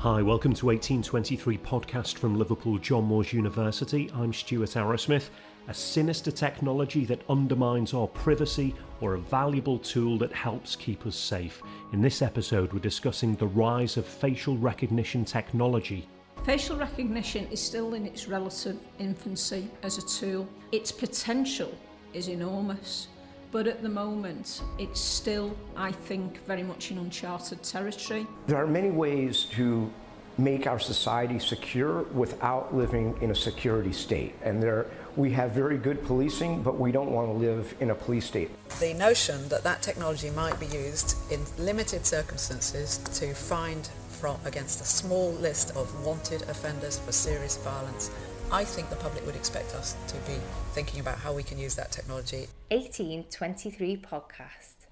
Hi, welcome to 1823 podcast from Liverpool John Moores University. I'm Stuart Arrowsmith. A sinister technology that undermines our privacy or a valuable tool that helps keep us safe. In this episode, we're discussing the rise of facial recognition technology. Facial recognition is still in its relative infancy as a tool. Its potential is enormous. But at the moment, it's still, I think, very much in uncharted territory. There are many ways to make our society secure without living in a security state. And there, we have very good policing, but we don't want to live in a police state. The notion that that technology might be used in limited circumstances to find from against a small list of wanted offenders for serious violence I think the public would expect us to be thinking about how we can use that technology. 1823 podcast.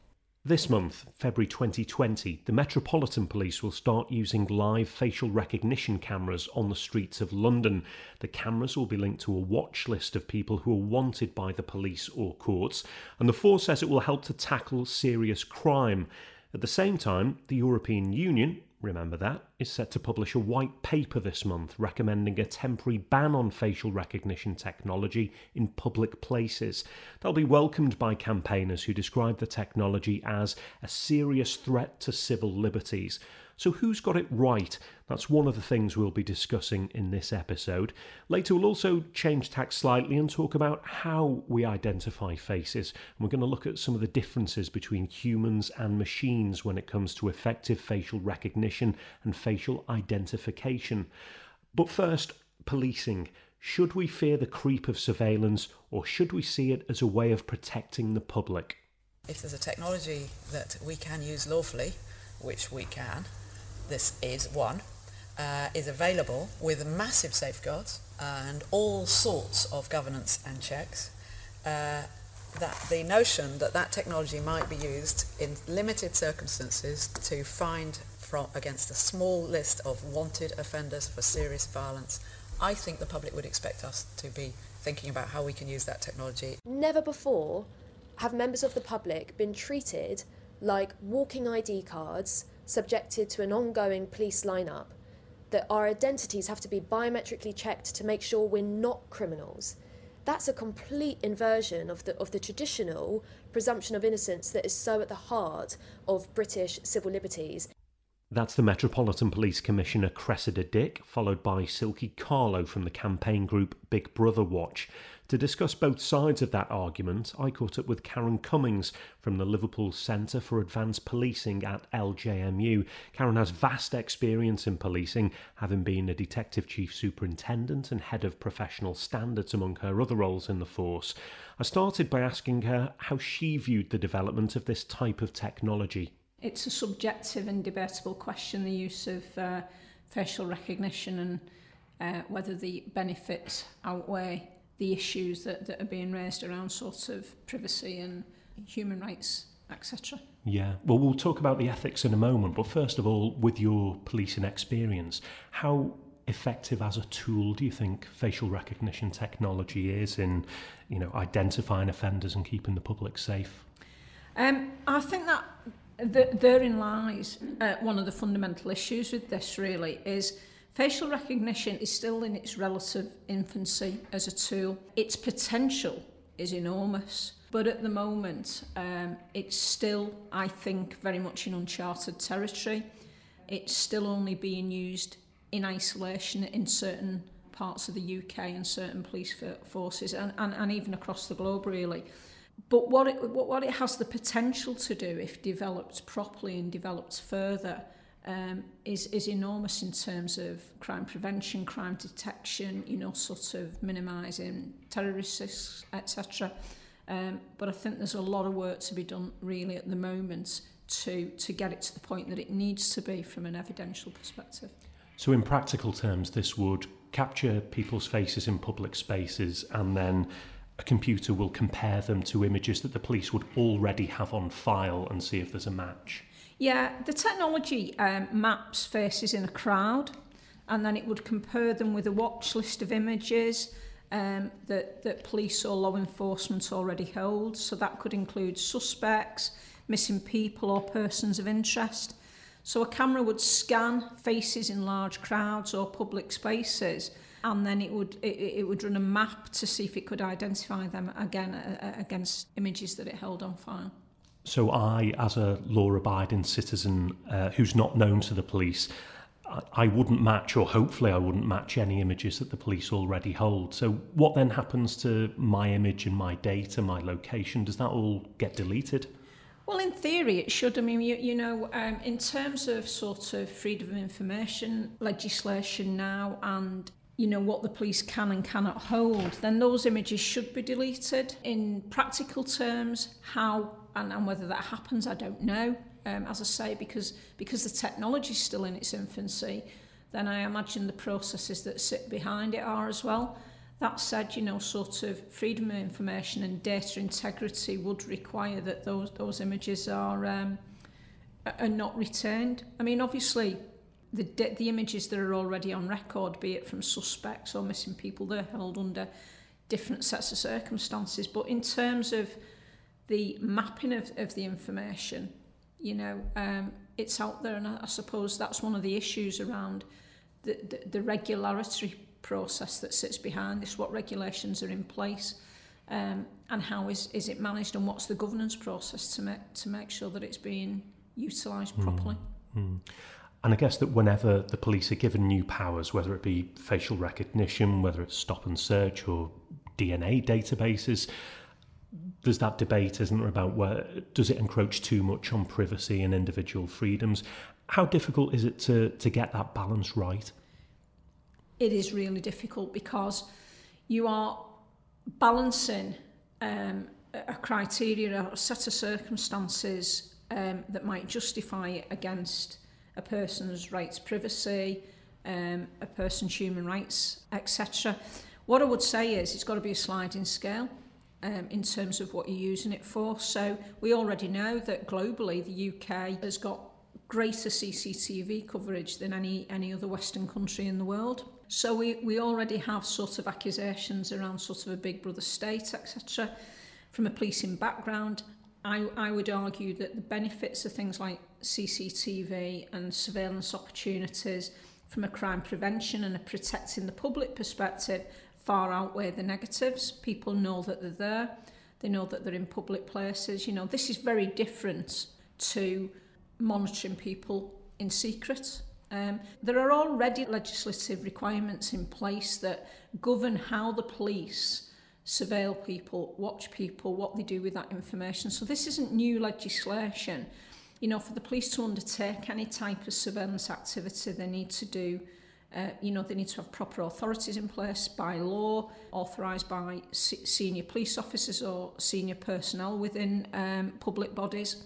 This month, February 2020, the Metropolitan Police will start using live facial recognition cameras on the streets of London. The cameras will be linked to a watch list of people who are wanted by the police or courts, and the force says it will help to tackle serious crime. At the same time, the European Union remember that, is set to publish a white paper this month recommending a temporary ban on facial recognition technology in public places. They'll be welcomed by campaigners who describe the technology as a serious threat to civil liberties. So, who's got it right? That's one of the things we'll be discussing in this episode. Later, we'll also change tack slightly and talk about how we identify faces. And we're going to look at some of the differences between humans and machines when it comes to effective facial recognition and facial identification. But first, policing. Should we fear the creep of surveillance or should we see it as a way of protecting the public? If there's a technology that we can use lawfully, which we can, this is one, uh, is available with massive safeguards and all sorts of governance and checks. Uh, that the notion that that technology might be used in limited circumstances to find from against a small list of wanted offenders for serious violence, I think the public would expect us to be thinking about how we can use that technology. Never before have members of the public been treated like walking ID cards subjected to an ongoing police lineup, that our identities have to be biometrically checked to make sure we're not criminals. That's a complete inversion of the, of the traditional presumption of innocence that is so at the heart of British civil liberties. That's the Metropolitan Police Commissioner Cressida Dick, followed by Silkie Carlo from the campaign group Big Brother Watch. To discuss both sides of that argument, I caught up with Karen Cummings from the Liverpool Centre for Advanced Policing at LJMU. Karen has vast experience in policing, having been a Detective Chief Superintendent and Head of Professional Standards among her other roles in the force. I started by asking her how she viewed the development of this type of technology. It's a subjective and debatable question, the use of uh, facial recognition and uh, whether the benefits outweigh the issues that, that are being raised around sort of privacy and human rights, etc. Yeah, well, we'll talk about the ethics in a moment, but first of all, with your policing experience, how effective as a tool do you think facial recognition technology is in, you know, identifying offenders and keeping the public safe? Um, I think that the, therein lies uh, one of the fundamental issues with this really is facial recognition is still in its relative infancy as a tool. Its potential is enormous, but at the moment um, it's still, I think, very much in uncharted territory. It's still only being used in isolation in certain parts of the UK and certain police forces and, and, and even across the globe really. But what it, what it has the potential to do, if developed properly and developed further, um, is, is enormous in terms of crime prevention, crime detection, you know, sort of minimising terrorist risks, etc. Um, but I think there's a lot of work to be done really at the moment to, to get it to the point that it needs to be from an evidential perspective. So, in practical terms, this would capture people's faces in public spaces and then a computer will compare them to images that the police would already have on file and see if there's a match. Yeah, the technology um, maps faces in a crowd and then it would compare them with a watch list of images um, that, that police or law enforcement already hold. So that could include suspects, missing people or persons of interest. So a camera would scan faces in large crowds or public spaces and then it would it, it would run a map to see if it could identify them again uh, against images that it held on file. So I, as a law-abiding citizen uh, who's not known to the police, I, I wouldn't match, or hopefully I wouldn't match any images that the police already hold. So what then happens to my image and my data, my location? Does that all get deleted? Well, in theory, it should. I mean, you, you know, um, in terms of sort of freedom of information legislation now and you know what the police can and cannot hold, then those images should be deleted. In practical terms, how and, and whether that happens, I don't know. Um, as I say, because because the technology is still in its infancy, then I imagine the processes that sit behind it are as well. That said, you know, sort of freedom of information and data integrity would require that those those images are um, are not retained. I mean, obviously, the, the images that are already on record, be it from suspects or missing people, they're held under different sets of circumstances. But in terms of the mapping of, of the information, you know, um, it's out there, and I, I suppose that's one of the issues around the, the, the regulatory process that sits behind this, what regulations are in place, um, and how is, is it managed, and what's the governance process to make, to make sure that it's being utilised mm. properly. Mm. And I guess that whenever the police are given new powers, whether it be facial recognition, whether it's stop and search or DNA databases, there's that debate, isn't there, about where does it encroach too much on privacy and individual freedoms? How difficult is it to, to get that balance right? It is really difficult because you are balancing um, a criteria, or a set of circumstances um, that might justify it against a person's rights privacy, um, a person's human rights, etc. What I would say is it's got to be a sliding scale um, in terms of what you're using it for. So we already know that globally the UK has got greater CCTV coverage than any, any other Western country in the world. So we, we already have sort of accusations around sort of a big brother state, etc. From a policing background, I, I would argue that the benefits of things like CCTV and surveillance opportunities from a crime prevention and a protecting the public perspective far outweigh the negatives. People know that they're there. They know that they're in public places. You know, this is very different to monitoring people in secret. Um, there are already legislative requirements in place that govern how the police surveil people, watch people, what they do with that information. So this isn't new legislation. You know, for the police to undertake any type of surveillance activity, they need to do, uh, you know, they need to have proper authorities in place by law, authorised by se senior police officers or senior personnel within um, public bodies.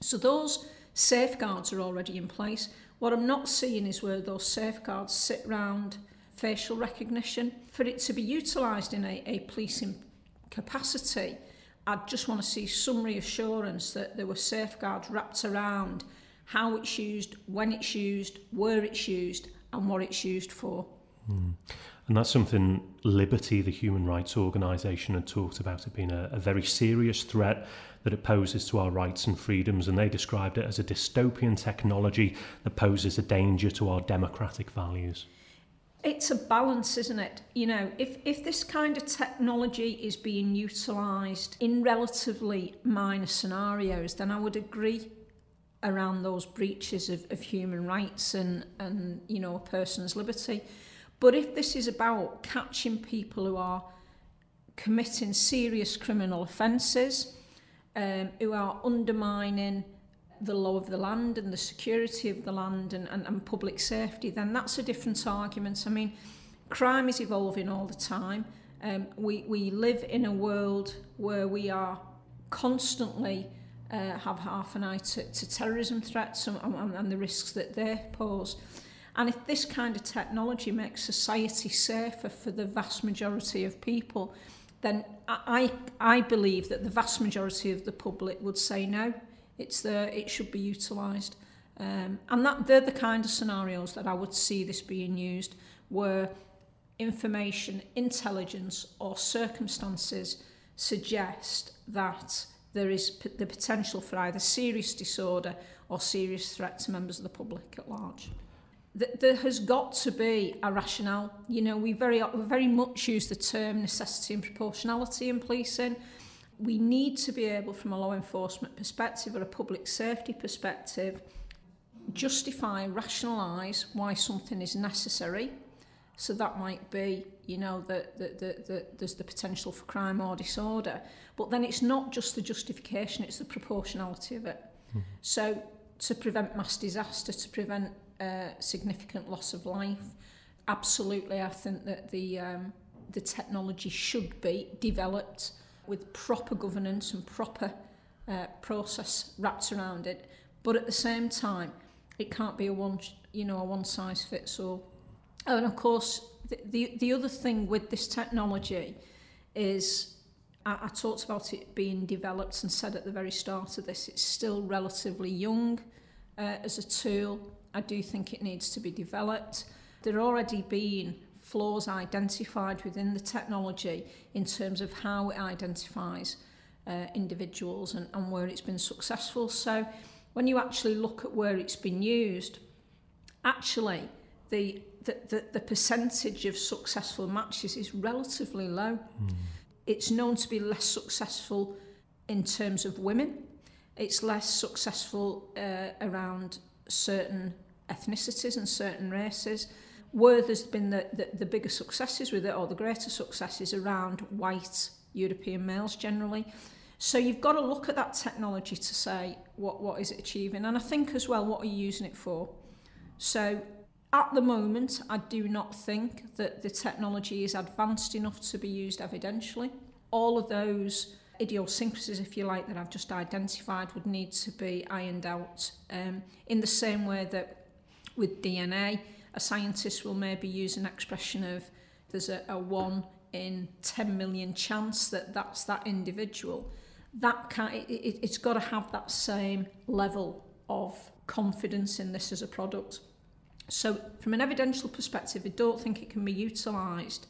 So those safeguards are already in place. What I'm not seeing is where those safeguards sit round facial recognition. For it to be utilised in a, a policing capacity, I just want to see some reassurance that there were safeguards wrapped around how it's used, when it's used, where it's used, and what it's used for. Mm. And that's something Liberty, the human rights organisation, had talked about it being a, a very serious threat that it poses to our rights and freedoms, and they described it as a dystopian technology that poses a danger to our democratic values it's a balance, isn't it? You know, if, if this kind of technology is being utilised in relatively minor scenarios, then I would agree around those breaches of, of human rights and, and, you know, a person's liberty. But if this is about catching people who are committing serious criminal offences, um, who are undermining the law of the land and the security of the land and, and, and public safety, then that's a different argument. I mean, crime is evolving all the time. Um, we, we live in a world where we are constantly uh, have half an eye to, to terrorism threats and, and, and the risks that they pose. And if this kind of technology makes society safer for the vast majority of people, then I, I believe that the vast majority of the public would say no. It's there, it should be utilised. Um, and that they're the kind of scenarios that I would see this being used where information, intelligence or circumstances suggest that there is the potential for either serious disorder or serious threat to members of the public at large. Th there has got to be a rationale. You know, we very, we very much use the term necessity and proportionality in policing. We need to be able, from a law enforcement perspective or a public safety perspective, justify, rationalise why something is necessary So that might be, you know, that the, the, the, there's the potential for crime or disorder. But then it's not just the justification, it's the proportionality of it. Mm. So to prevent mass disaster, to prevent uh, significant loss of life, absolutely I think that the, um, the technology should be developed with proper governance and proper uh, process wrapped around it. But at the same time, it can't be a one, you know, a one size fits all. Oh, and of course, the, the, the other thing with this technology is I, I talked about it being developed and said at the very start of this, it's still relatively young uh, as a tool. I do think it needs to be developed. There are already been flaws identified within the technology in terms of how it identifies uh, individuals and, and where it's been successful. So when you actually look at where it's been used, actually the, the, the, the percentage of successful matches is relatively low. Mm. It's known to be less successful in terms of women. It's less successful uh, around certain ethnicities and certain races. Where there's been the, the, the bigger successes with it, or the greater successes around white European males generally. So you've got to look at that technology to say what, what is it achieving. And I think as well, what are you using it for? So at the moment, I do not think that the technology is advanced enough to be used evidentially. All of those idiosyncrasies, if you like, that I've just identified would need to be ironed out um, in the same way that with DNA, a scientist will maybe use an expression of there's a, a 1 in 10 million chance that that's that individual that can it, it, it's got to have that same level of confidence in this as a product. So from an evidential perspective, I don't think it can be utilised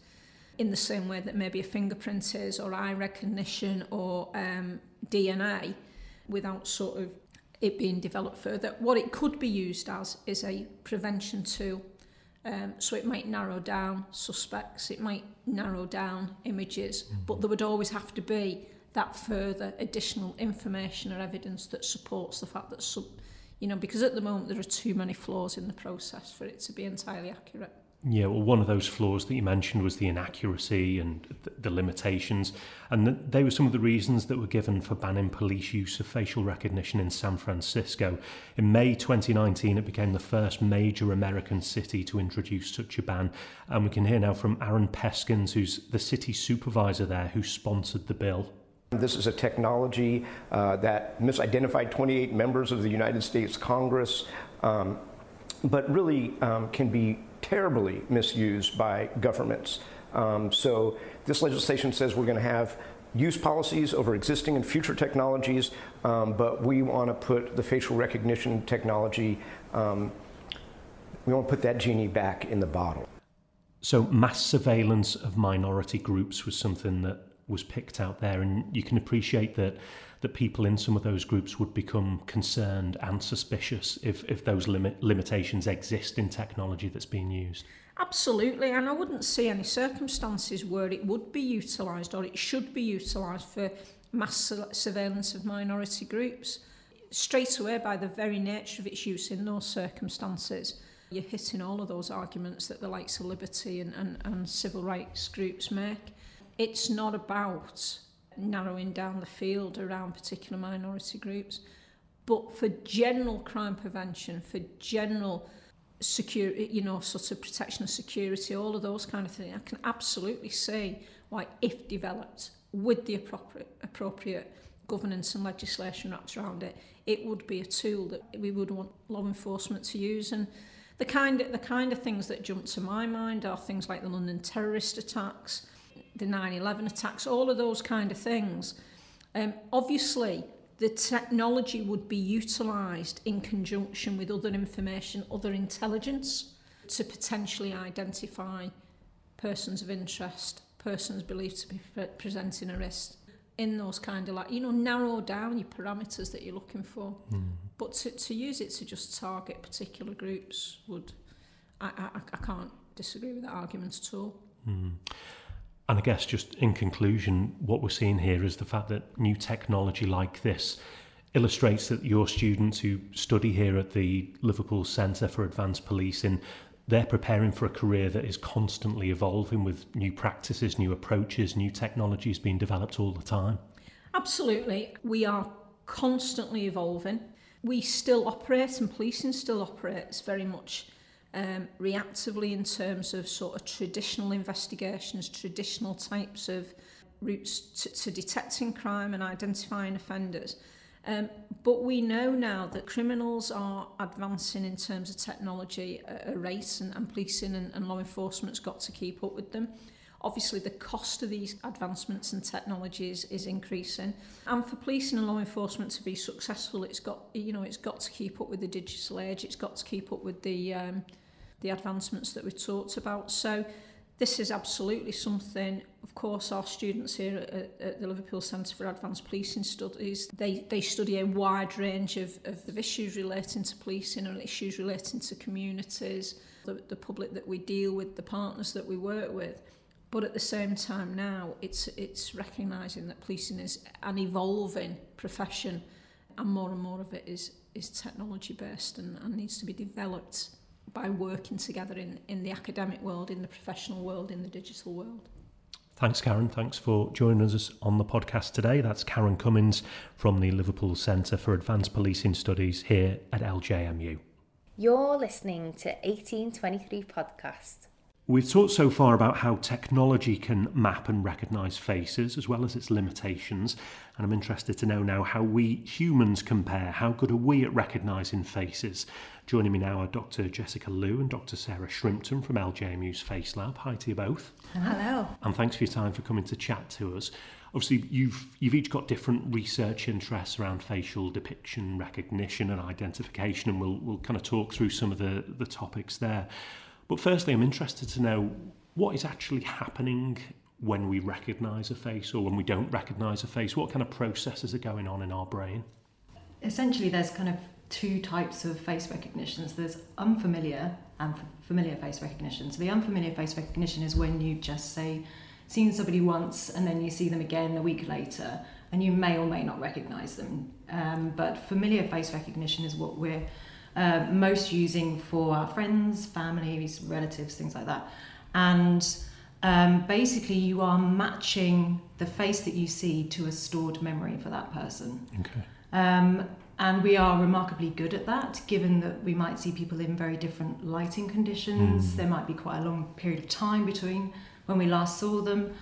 in the same way that maybe a fingerprint is or eye recognition or um, DNA without sort of it being developed further. What it could be used as is a prevention tool. Um, so it might narrow down suspects, it might narrow down images, mm-hmm. but there would always have to be that further additional information or evidence that supports the fact that some, you know, because at the moment there are too many flaws in the process for it to be entirely accurate. Yeah, well, one of those flaws that you mentioned was the inaccuracy and the limitations. And they were some of the reasons that were given for banning police use of facial recognition in San Francisco. In May 2019, it became the first major American city to introduce such a ban. And we can hear now from Aaron Peskins, who's the city supervisor there, who sponsored the bill. This is a technology uh, that misidentified 28 members of the United States Congress, um, but really um, can be terribly misused by governments. Um, so, this legislation says we're going to have use policies over existing and future technologies, um, but we want to put the facial recognition technology, um, we want to put that genie back in the bottle. So, mass surveillance of minority groups was something that was picked out there, and you can appreciate that that people in some of those groups would become concerned and suspicious if if those limit limitations exist in technology that's being used. Absolutely, and I wouldn't see any circumstances where it would be utilised or it should be utilised for mass surveillance of minority groups. Straight away, by the very nature of its use in those circumstances, you're hitting all of those arguments that the likes of liberty and, and, and civil rights groups make it's not about narrowing down the field around particular minority groups, but for general crime prevention, for general security, you know, sort of protection of security, all of those kind of things, I can absolutely see why, if developed with the appropriate, appropriate governance and legislation wrapped around it, it would be a tool that we would want law enforcement to use. And the kind of, the kind of things that jump to my mind are things like the London terrorist attacks, the 9-11 attacks, all of those kind of things. Um, obviously, the technology would be utilised in conjunction with other information, other intelligence, to potentially identify persons of interest, persons believed to be pre presenting a risk. in those kind of like you know narrow down your parameters that you're looking for mm. but to, to use it to just target particular groups would I, I, I can't disagree with that argument at all mm. And I guess just in conclusion what we're seeing here is the fact that new technology like this illustrates that your students who study here at the Liverpool Centre for Advanced Policing they're preparing for a career that is constantly evolving with new practices, new approaches, new technologies being developed all the time. Absolutely. We are constantly evolving. We still operate, and policing still operates very much um, reactively in terms of sort of traditional investigations, traditional types of routes to, to detecting crime and identifying offenders. Um, but we know now that criminals are advancing in terms of technology at a rate and, and policing and, and law enforcement's got to keep up with them. Obviously, the cost of these advancements and technologies is increasing, and for policing and law enforcement to be successful, it's got you know it's got to keep up with the digital age. It's got to keep up with the um, the advancements that we talked about. So this is absolutely something, of course, our students here at, at the Liverpool Centre for Advanced Policing Studies, they, they study a wide range of, of issues relating to policing and issues relating to communities, the, the public that we deal with, the partners that we work with. But at the same time now, it's, it's recognising that policing is an evolving profession and more and more of it is, is technology based and, and needs to be developed by working together in, in the academic world, in the professional world, in the digital world. Thanks, Karen. Thanks for joining us on the podcast today. That's Karen Cummins from the Liverpool Centre for Advanced Policing Studies here at LJMU. You're listening to 1823 Podcast. We've talked so far about how technology can map and recognise faces as well as its limitations, and I'm interested to know now how we humans compare. How good are we at recognising faces? Joining me now are Dr. Jessica Liu and Dr. Sarah Shrimpton from LJMU's Face Lab. Hi to you both. Hello. And thanks for your time for coming to chat to us. Obviously, you've you've each got different research interests around facial depiction, recognition, and identification, and we'll we'll kind of talk through some of the the topics there. But firstly, I'm interested to know what is actually happening when we recognise a face or when we don't recognise a face. What kind of processes are going on in our brain? Essentially, there's kind of two types of face recognitions. There's unfamiliar and familiar face recognition. So the unfamiliar face recognition is when you just say seen somebody once and then you see them again a week later and you may or may not recognise them. Um, but familiar face recognition is what we're uh, most using for our friends, families, relatives, things like that. And um, basically, you are matching the face that you see to a stored memory for that person. Okay. Um, and we are remarkably good at that, given that we might see people in very different lighting conditions. Mm. There might be quite a long period of time between when we last saw them.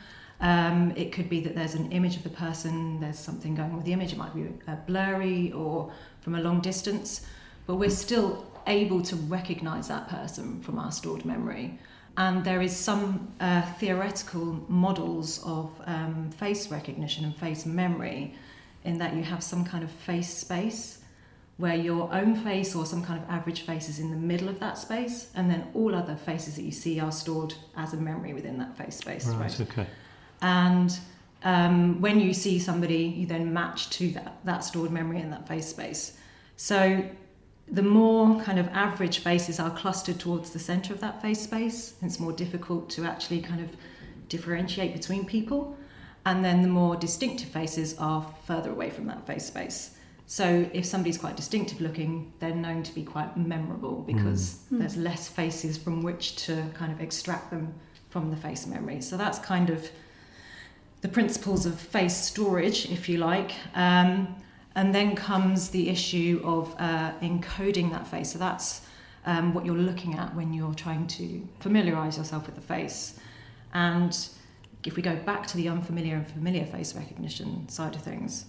Um, it could be that there's an image of the person, there's something going on with the image, it might be uh, blurry or from a long distance, but we're still able to recognize that person from our stored memory. And there is some uh, theoretical models of um, face recognition and face memory in that you have some kind of face space where your own face or some kind of average face is in the middle of that space, and then all other faces that you see are stored as a memory within that face space. Right, right? okay. And um, when you see somebody, you then match to that, that stored memory in that face space. So the more kind of average faces are clustered towards the center of that face space, it's more difficult to actually kind of differentiate between people and then the more distinctive faces are further away from that face space. So if somebody's quite distinctive looking, they're known to be quite memorable because mm. there's less faces from which to kind of extract them from the face memory. So that's kind of the principles of face storage, if you like. Um, and then comes the issue of uh, encoding that face. So that's um, what you're looking at when you're trying to familiarize yourself with the face. And if we go back to the unfamiliar and familiar face recognition side of things,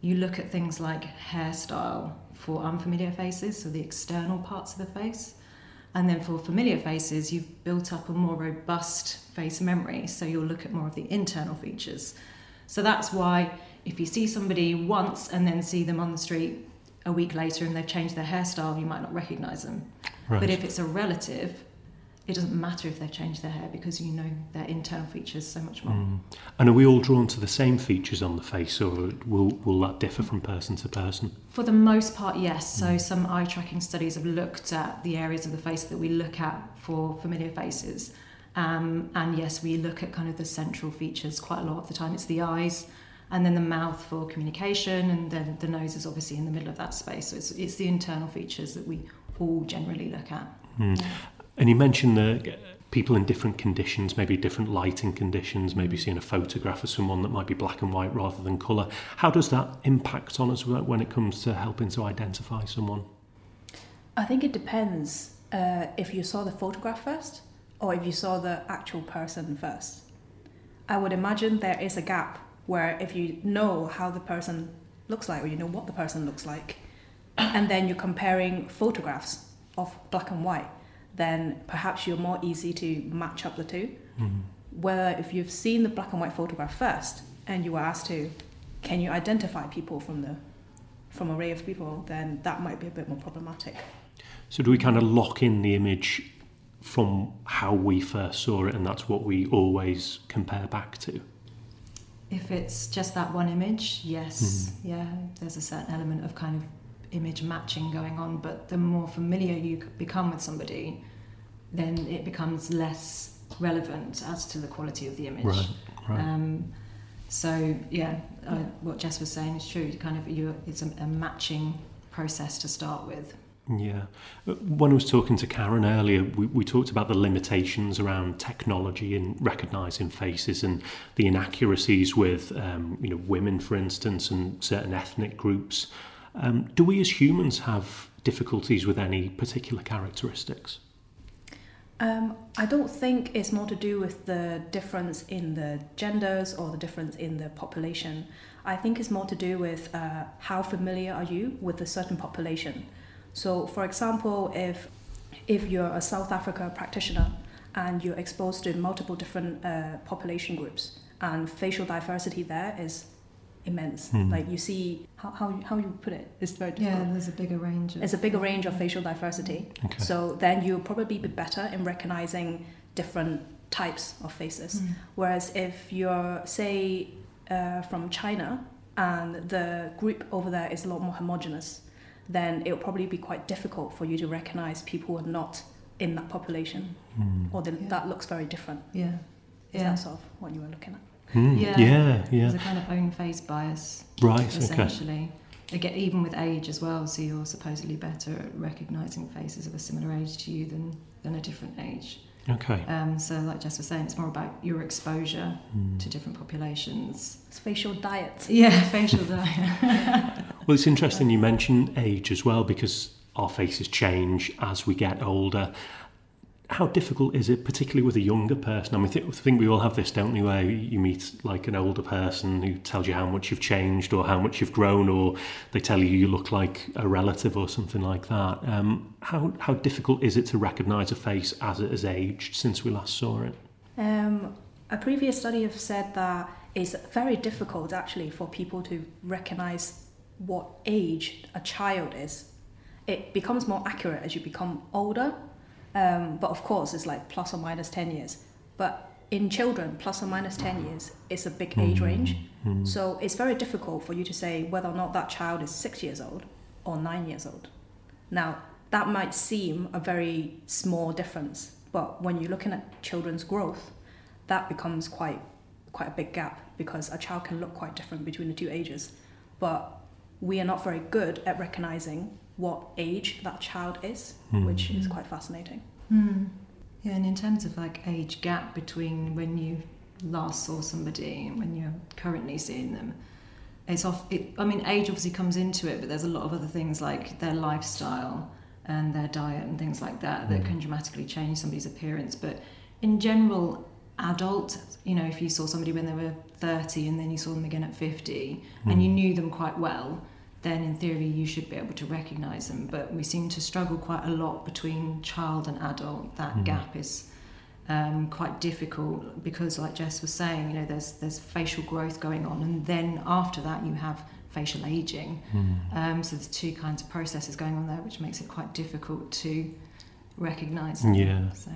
you look at things like hairstyle for unfamiliar faces, so the external parts of the face. And then for familiar faces, you've built up a more robust face memory, so you'll look at more of the internal features. So that's why if you see somebody once and then see them on the street a week later and they've changed their hairstyle, you might not recognize them. Right. But if it's a relative, it doesn't matter if they've changed their hair because you know their internal features so much more. Mm. And are we all drawn to the same features on the face, or will will that differ from person to person? For the most part, yes. So some eye tracking studies have looked at the areas of the face that we look at for familiar faces. Um, and yes, we look at kind of the central features quite a lot of the time. It's the eyes, and then the mouth for communication, and then the nose is obviously in the middle of that space. So it's, it's the internal features that we all generally look at. Mm. And you mentioned the people in different conditions, maybe different lighting conditions, maybe seeing a photograph of someone that might be black and white rather than colour. How does that impact on us when it comes to helping to identify someone? I think it depends uh, if you saw the photograph first or if you saw the actual person first. I would imagine there is a gap where if you know how the person looks like or you know what the person looks like, and then you're comparing photographs of black and white, then perhaps you're more easy to match up the 2 mm-hmm. Whether if you've seen the black and white photograph first and you were asked to, can you identify people from the from array of people, then that might be a bit more problematic. So do we kind of lock in the image from how we first saw it, and that's what we always compare back to? If it's just that one image, yes, mm-hmm. yeah, there's a certain element of kind of image matching going on, but the more familiar you become with somebody, then it becomes less relevant as to the quality of the image. Right, right. Um, so yeah, uh, what Jess was saying is true. Kind of, you, it's a, a matching process to start with. Yeah. When I was talking to Karen earlier, we, we talked about the limitations around technology in recognising faces and the inaccuracies with, um, you know, women, for instance, and certain ethnic groups. Um, do we as humans have difficulties with any particular characteristics? Um, I don't think it's more to do with the difference in the genders or the difference in the population. I think it's more to do with uh, how familiar are you with a certain population. So, for example, if if you're a South Africa practitioner and you're exposed to multiple different uh, population groups and facial diversity there is immense. Mm. Like you see how, how, how you put it. it is very difficult. Yeah, there's a bigger range. Of, there's a bigger range of facial diversity. Okay. So then you'll probably be better in recognizing different types of faces. Mm. Whereas if you're say uh, from China and the group over there is a lot more homogenous, then it'll probably be quite difficult for you to recognize people who are not in that population, mm. or the, yeah. that looks very different. Yeah, is yeah. that sort of what you were looking at? Mm, yeah, yeah, yeah. There's a kind of own face bias. Right, essentially. Okay. Again, even with age as well, so you're supposedly better at recognising faces of a similar age to you than, than a different age. Okay. Um, so, like Jess was saying, it's more about your exposure mm. to different populations. It's facial diet. Yeah, facial diet. well, it's interesting you mention age as well because our faces change as we get older how difficult is it, particularly with a younger person? I mean, I think we all have this, don't we, where you meet like an older person who tells you how much you've changed or how much you've grown, or they tell you you look like a relative or something like that. Um, how how difficult is it to recognise a face as it has aged since we last saw it? Um, a previous study have said that it's very difficult actually for people to recognise what age a child is. It becomes more accurate as you become older um, but of course, it's like plus or minus 10 years. But in children, plus or minus 10 years is a big mm-hmm. age range. Mm-hmm. So it's very difficult for you to say whether or not that child is six years old or nine years old. Now, that might seem a very small difference, but when you're looking at children's growth, that becomes quite quite a big gap because a child can look quite different between the two ages. But we are not very good at recognizing what age that child is, mm. which is quite fascinating. Mm. Yeah, and in terms of like age gap between when you last saw somebody and when you're currently seeing them, it's off. It, I mean, age obviously comes into it, but there's a lot of other things like their lifestyle and their diet and things like that mm. that hmm. can dramatically change somebody's appearance. But in general, adult, you know, if you saw somebody when they were 30 and then you saw them again at 50 mm. and you hmm. knew them quite well, then in theory you should be able to recognize them. But we seem to struggle quite a lot between child and adult. That mm. gap is um, quite difficult because, like Jess was saying, you know, there's there's facial growth going on, and then after that you have facial aging. Mm. Um, so there's two kinds of processes going on there, which makes it quite difficult to recognise. Yeah. So.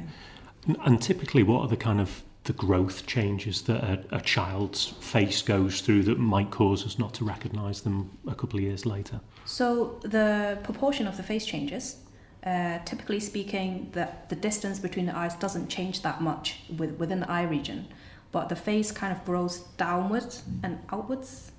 And typically, what are the kind of the growth changes that a, a child's face goes through that might cause us not to recognise them a couple of years later? So the proportion of the face changes. Uh, typically speaking, the, the distance between the eyes doesn't change that much with, within the eye region, but the face kind of grows downwards and outwards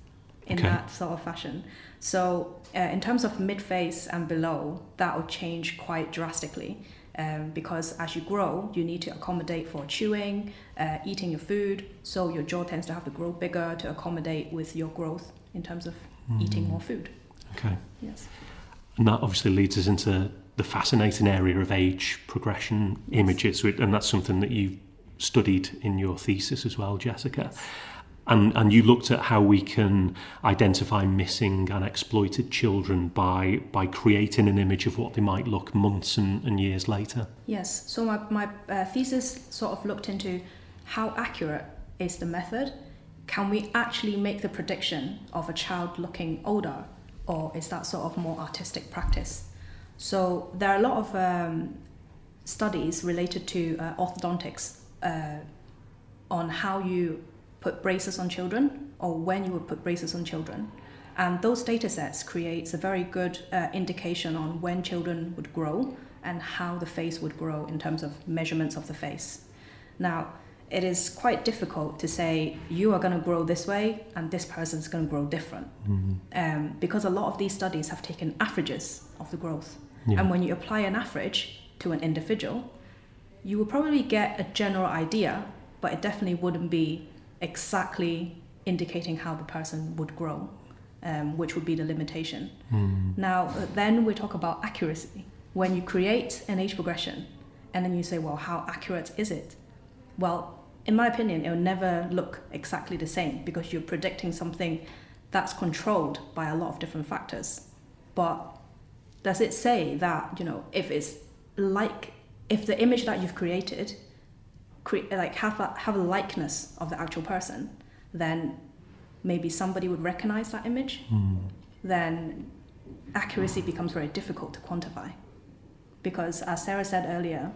in Okay. that sort of fashion. So, uh, in terms of mid face and below, that will change quite drastically um, because as you grow, you need to accommodate for chewing, uh, eating your food. So, your jaw tends to have to grow bigger to accommodate with your growth in terms of eating more food. Okay. Yes. And that obviously leads us into the fascinating area of age progression images, and that's something that you studied in your thesis as well, Jessica. And, and you looked at how we can identify missing and exploited children by, by creating an image of what they might look months and, and years later. Yes. So my, my uh, thesis sort of looked into how accurate is the method. Can we actually make the prediction of a child looking older, or is that sort of more artistic practice? So there are a lot of um, studies related to uh, orthodontics uh, on how you put braces on children or when you would put braces on children. And those data sets creates a very good uh, indication on when children would grow and how the face would grow in terms of measurements of the face. Now, it is quite difficult to say you are going to grow this way and this person is going to grow different um, because a lot of these studies have taken averages of the growth. Yeah. And when you apply an average to an individual, you will probably get a general idea, but it definitely wouldn't be exactly indicating how the person would grow, um, which would be the limitation. Now, uh, then we talk about accuracy. When you create an age progression and then you say, well, how accurate is it? Well, in my opinion, it will never look exactly the same because you're predicting something that's controlled by a lot of different factors. But does it say that, you know, if it's like, if the image that you've created cre- like have a, have a likeness of the actual person, then maybe somebody would recognize that image. Then accuracy becomes very difficult to quantify, because as Sarah said earlier,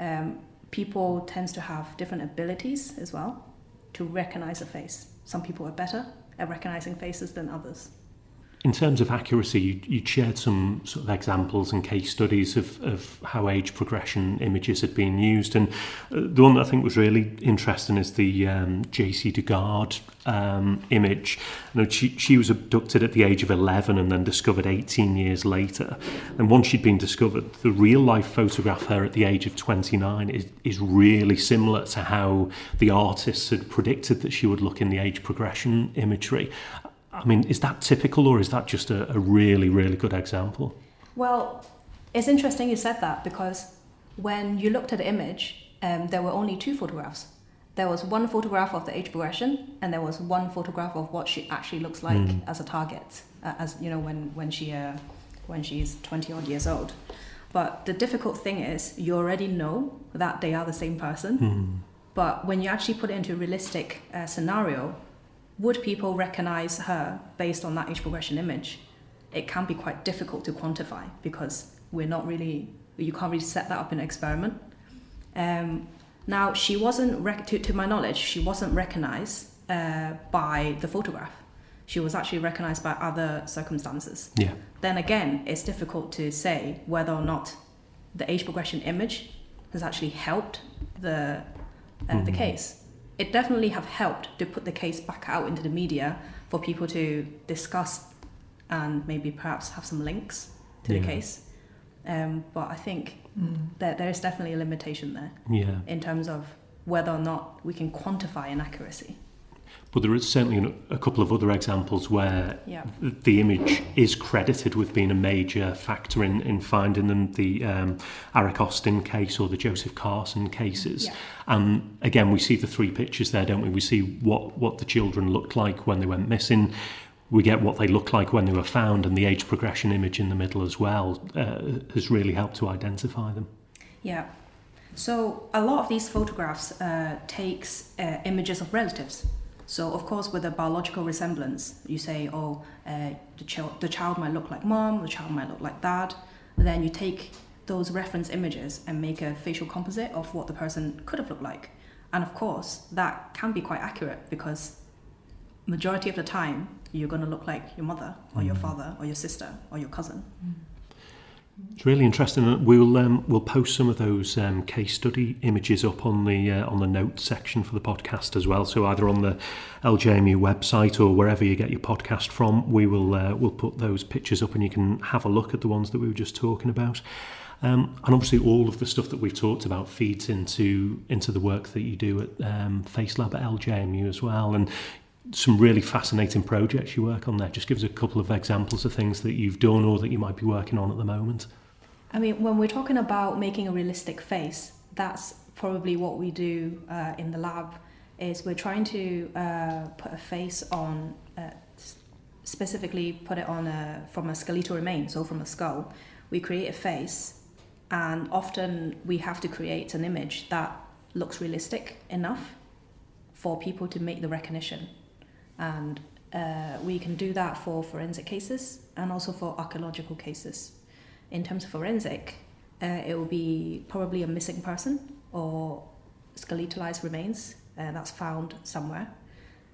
um, people tends to have different abilities as well to recognize a face. Some people are better at recognizing faces than others. In terms of accuracy, you, you shared some sort of examples and case studies of, of how age progression images had been used. And uh, the one that I think was really interesting is the um, Jaycee Dugard um, image. You know, she, she was abducted at the age of 11 and then discovered 18 years later. And once she'd been discovered, the real life photograph her at the age of 29 is, is really similar to how the artists had predicted that she would look in the age progression imagery. I mean, is that typical or is that just a, a really, really good example? Well, it's interesting you said that because when you looked at the image, um, there were only two photographs. There was one photograph of the age progression, and there was one photograph of what she actually looks like as a target, uh, as you know, when when she uh, when she's twenty odd years old. But the difficult thing is, you already know that they are the same person. But when you actually put it into a realistic uh, scenario, would people recognize her based on that age progression image? It can be quite difficult to quantify because we're not really, you can't really set that up in an experiment. Um, now, she wasn't, rec- to, to my knowledge, she wasn't recognized uh, by the photograph. She was actually recognized by other circumstances. Yeah. Then again, it's difficult to say whether or not the age progression image has actually helped the uh, the case. It definitely have helped to put the case back out into the media for people to discuss and maybe perhaps have some links to Yeah. the case. Um, but I think that there is definitely a limitation there Yeah. in terms of whether or not we can quantify inaccuracy. But there is certainly a couple of other examples where Yeah. the image is credited with being a major factor in, in finding them, the um, Eric Austin case or the Joseph Carson cases. Yeah. And again, we see the three pictures there, don't we? We see what, what the children looked like when they went missing. We get what they look like when they were found, and the age progression image in the middle as well uh, has really helped to identify them. Yeah. So a lot of these photographs uh, takes uh, images of relatives. So of course, with a biological resemblance, you say, oh, uh, the, child the child might look like mom, the child might look like dad. Then you take those reference images and make a facial composite of what the person could have looked like. And of course, that can be quite accurate because majority of the time you're going to look like your mother or your father or your sister or your cousin. It's really interesting. We'll um, we'll post some of those um, case study images up on the uh, on the notes section for the podcast as well. So either on the LJMU website or wherever you get your podcast from, we will uh, we'll put those pictures up and you can have a look at the ones that we were just talking about. Um, and obviously, all of the stuff that we've talked about feeds into into the work that you do at um, FaceLab at LJMU as well. And some really fascinating projects you work on there. Just give us a couple of examples of things that you've done or that you might be working on at the moment. I mean, when we're talking about making a realistic face, that's probably what we do uh, in the lab. Is we're trying to uh, put a face on, uh, specifically put it on a, from a skeletal remain, so from a skull. We create a face, and often we have to create an image that looks realistic enough for people to make the recognition and uh, we can do that for forensic cases and also for archaeological cases. In terms of forensic, uh, it will be probably a missing person or skeletalized remains uh, that's found somewhere.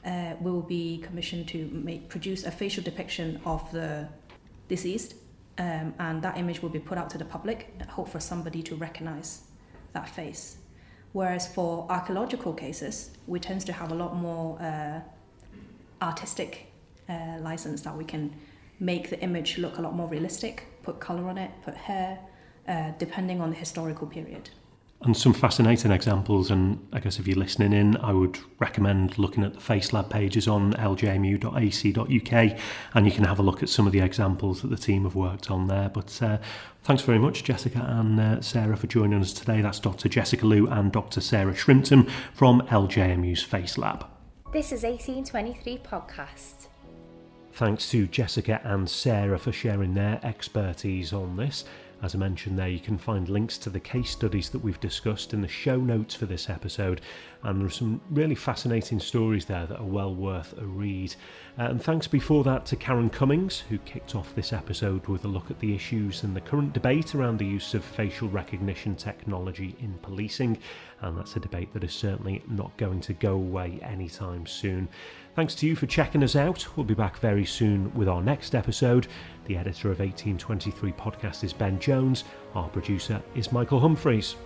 Uh, we will be commissioned to make, produce a facial depiction of the deceased, um, and that image will be put out to the public, hope for somebody to recognize that face. Whereas for archaeological cases, we tend to have a lot more uh, artistic uh, license that we can make the image look a lot more realistic, put color on it, put hair, uh, depending on the historical period. And some fascinating examples, and I guess if you're listening in, I would recommend looking at the FaceLab pages on ljmu.ac.uk and you can have a look at some of the examples that the team have worked on there. But uh, thanks very much, Jessica and uh, Sarah, for joining us today. That's Dr. Jessica Liu and Dr. Sarah Shrimpton from LJMU's FaceLab. This is 1823 Podcast. Thanks to Jessica and Sarah for sharing their expertise on this. As I mentioned there, you can find links to the case studies that we've discussed in the show notes for this episode, and there are some really fascinating stories there that are well worth a read. Uh, and thanks before that to Karen Cummings, who kicked off this episode with a look at the issues and the current debate around the use of facial recognition technology in policing, and that's a debate that is certainly not going to go away anytime soon. Thanks to you for checking us out. We'll be back very soon with our next episode. The editor of 1823 podcast is Ben Jones. Our producer is Michael Humphreys.